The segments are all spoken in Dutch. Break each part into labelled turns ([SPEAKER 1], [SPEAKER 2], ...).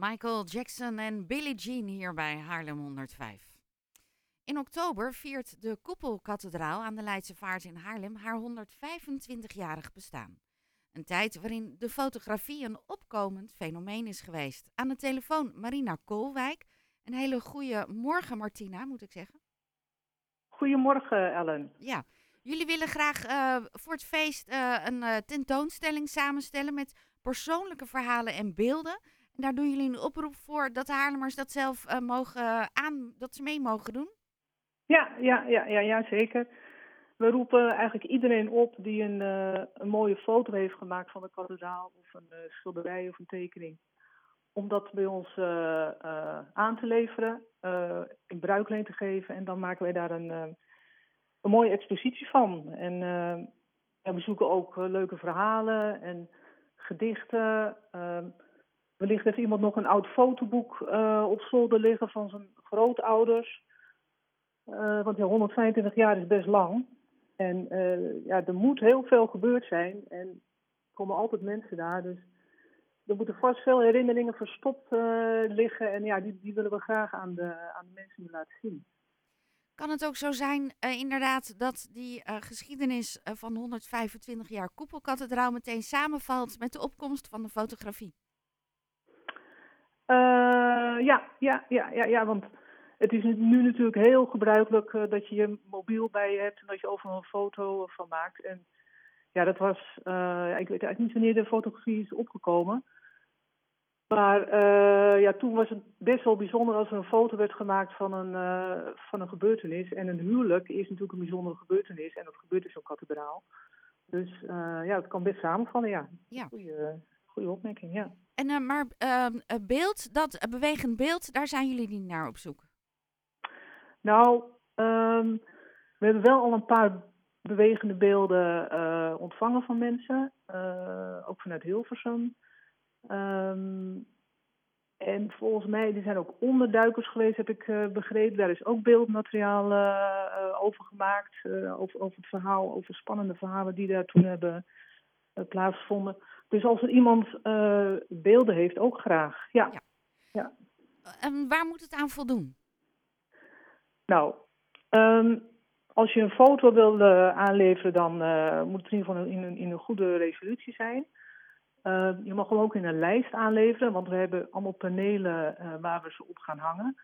[SPEAKER 1] Michael Jackson en Billie Jean hier bij Haarlem 105. In oktober viert de Koepelkathedraal aan de Leidse Vaart in Haarlem haar 125-jarig bestaan. Een tijd waarin de fotografie een opkomend fenomeen is geweest. Aan de telefoon Marina Koolwijk. Een hele goede morgen Martina, moet ik zeggen.
[SPEAKER 2] Goedemorgen Ellen.
[SPEAKER 1] Ja, jullie willen graag uh, voor het feest uh, een uh, tentoonstelling samenstellen met persoonlijke verhalen en beelden. En daar doen jullie een oproep voor dat de Haarlemmers dat zelf mogen aan, dat ze mee mogen doen?
[SPEAKER 2] Ja, ja, ja, ja, ja, zeker. We roepen eigenlijk iedereen op die een, uh, een mooie foto heeft gemaakt van de kathedraal of een schilderij of een tekening. Om dat bij ons aan te leveren, in bruikleen te geven en dan maken wij daar een, een mooie expositie van. En ja, we zoeken ook leuke verhalen en gedichten. Wellicht heeft iemand nog een oud fotoboek op zolder liggen van zijn grootouders. Uh, want ja, 125 jaar is best lang. En uh, ja, er moet heel veel gebeurd zijn. En er komen altijd mensen daar. Dus er moeten vast veel herinneringen verstopt liggen. En ja, die, die willen we graag aan de, aan de mensen laten zien.
[SPEAKER 1] Kan het ook zo zijn, inderdaad, dat die geschiedenis van 125 jaar Koepelkathedraal meteen samenvalt met de opkomst van de fotografie?
[SPEAKER 2] Ja, ja, ja, ja, ja, want het is nu natuurlijk heel gebruikelijk uh, dat je je mobiel bij je hebt en dat je overal een foto van maakt. En ja, dat was, uh, ik weet eigenlijk niet wanneer de fotografie is opgekomen. Maar uh, ja, toen was het best wel bijzonder als er een foto werd gemaakt van een, van een gebeurtenis. En een huwelijk is natuurlijk een bijzondere gebeurtenis en dat gebeurt in zo'n kathedraal. Dus ja, het kan best samenvallen, ja.
[SPEAKER 1] ja.
[SPEAKER 2] Goeie, goede opmerking, ja.
[SPEAKER 1] En, maar ehm, beeld, dat bewegend beeld, daar zijn jullie niet naar op zoek?
[SPEAKER 2] Nou, um, we hebben wel al een paar bewegende beelden uh, ontvangen van mensen, uh, ook vanuit Hilversum. Um, en volgens mij, er zijn ook onderduikers geweest, heb ik uh, begrepen. Daar is ook beeldmateriaal over gemaakt, over, over het verhaal, over spannende verhalen die daar toen hebben plaatsgevonden. Dus als er iemand beelden heeft, ook graag. Ja. ja. ja.
[SPEAKER 1] En waar moet het aan voldoen?
[SPEAKER 2] Nou, um, als je een foto wil uh, aanleveren, dan uh, moet het in ieder geval in een, in een goede resolutie zijn. Uh, je mag hem ook in een lijst aanleveren, want we hebben allemaal panelen waar we ze op gaan hangen.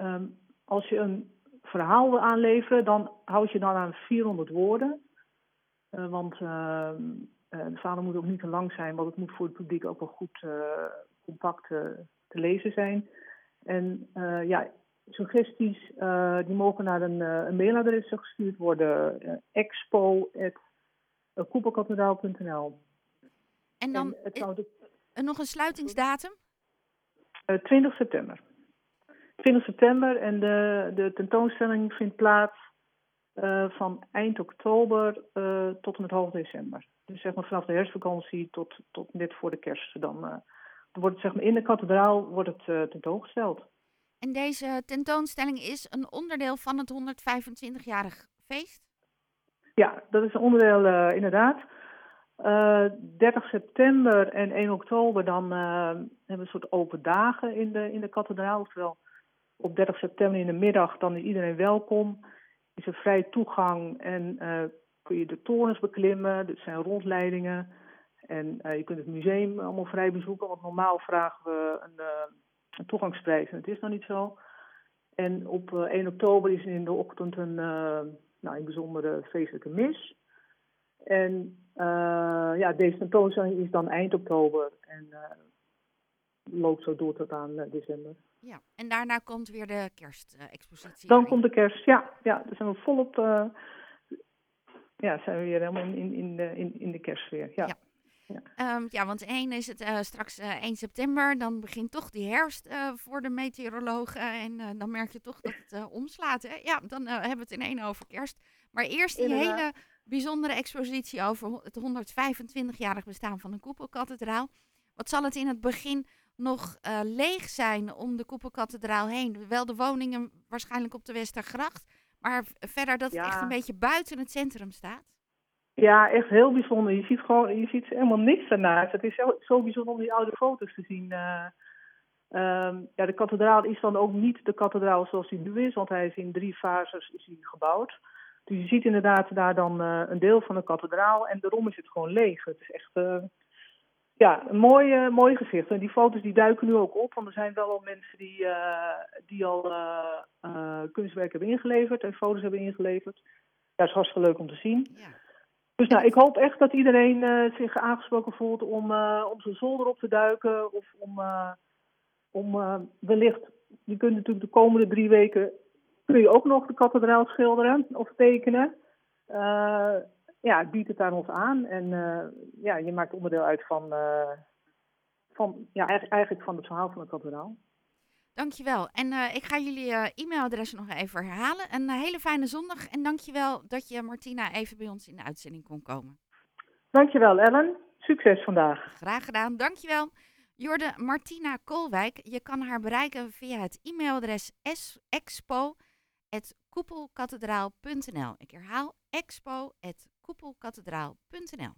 [SPEAKER 2] Um, als je een verhaal wil aanleveren, dan houd je dan aan 400 woorden. want ehm, de verhalen moeten ook niet te lang zijn, want het moet voor het publiek ook wel goed compact te lezen zijn. En ja, suggesties die mogen naar een, een, mailadres gestuurd worden. Expo.koepelkathedraal.nl
[SPEAKER 1] En dan en het de... nog een sluitingsdatum?
[SPEAKER 2] 20 september. 20 september en de, de tentoonstelling vindt plaats van eind oktober tot en met half december. Zeg maar vanaf de herfstvakantie tot, tot net voor de kerst. Dan, dan wordt het zeg maar in de kathedraal wordt het tentoongesteld.
[SPEAKER 1] En deze tentoonstelling is een onderdeel van het 125-jarig feest?
[SPEAKER 2] Ja, dat is een onderdeel inderdaad. Uh, eh, 30 september en 1 oktober dan hebben we een soort open dagen in de, in de kathedraal. Oftewel op 30 september in de middag dan is iedereen welkom. Is er vrij toegang en kun je de torens beklimmen. Er zijn rondleidingen. En je kunt het museum allemaal vrij bezoeken. Want normaal vragen we een een toegangsprijs. En het is nog niet zo. En op 1 eh, oktober is in de ochtend een, nou, een bijzondere feestelijke mis. En ja, deze tentoonstelling is dan eind oktober en loopt zo door tot aan december.
[SPEAKER 1] Ja, en daarna komt weer de kerstexpositie.
[SPEAKER 2] dan komt de kerst, ja. ja. Dan zijn we volop, ja, zijn we weer helemaal in, in, de, in, in de kerstsfeer. ja.
[SPEAKER 1] Ja, um, ja want één is het uh, straks uh, eh, 1 september. Dan begint toch die herfst uh, voor de meteorologen. en dan merk je toch dat het omslaat. Hè? Ja, dan hebben we het in één over kerst. Maar eerst die Inderdaad. hele bijzondere expositie over het 125-jarig bestaan van de Koepelkathedraal. Wat zal het in het begin nog leeg zijn om de Koepelkathedraal heen? Wel de woningen waarschijnlijk op de Westergracht. Maar verder dat het echt een beetje buiten het centrum staat.
[SPEAKER 2] Ja, echt heel bijzonder. Je ziet gewoon, je ziet helemaal niks daarnaast. Het is zo, zo bijzonder om die oude foto's te zien. Uh, Ehm, ja, de kathedraal is dan ook niet de kathedraal zoals die nu is, want hij is in drie fases is hij gebouwd. Dus je ziet inderdaad daar dan uh, een deel van de kathedraal en daarom is het gewoon leeg. Het is echt uh, ja, een mooi, uh, mooi gezicht. En die foto's die duiken nu ook op, want er zijn wel al mensen die, die al kunstwerk hebben ingeleverd en foto's hebben ingeleverd. Dat is hartstikke leuk om te zien. Ja. Dus nou, ik hoop echt dat iedereen zich aangesproken voelt om, om zijn zolder op te duiken of om om wellicht, je kunt natuurlijk de komende drie weken, kun je ook nog de kathedraal schilderen of tekenen. Ja, biedt het aan ons aan en uh, ja, je maakt onderdeel uit van, van ja, eigenlijk van het verhaal van de kathedraal.
[SPEAKER 1] Dankjewel. En uh, ik ga jullie uh, e-mailadres nog even herhalen. Een hele fijne zondag en dankjewel dat je Martina even bij ons in de uitzending kon komen.
[SPEAKER 2] Dankjewel Ellen. Succes vandaag.
[SPEAKER 1] Graag gedaan. Dankjewel. Jorde Martina Koolwijk. Je kan haar bereiken via het e-mailadres expo.koepelkathedraal.nl. Ik herhaal expo.koepelkathedraal.nl.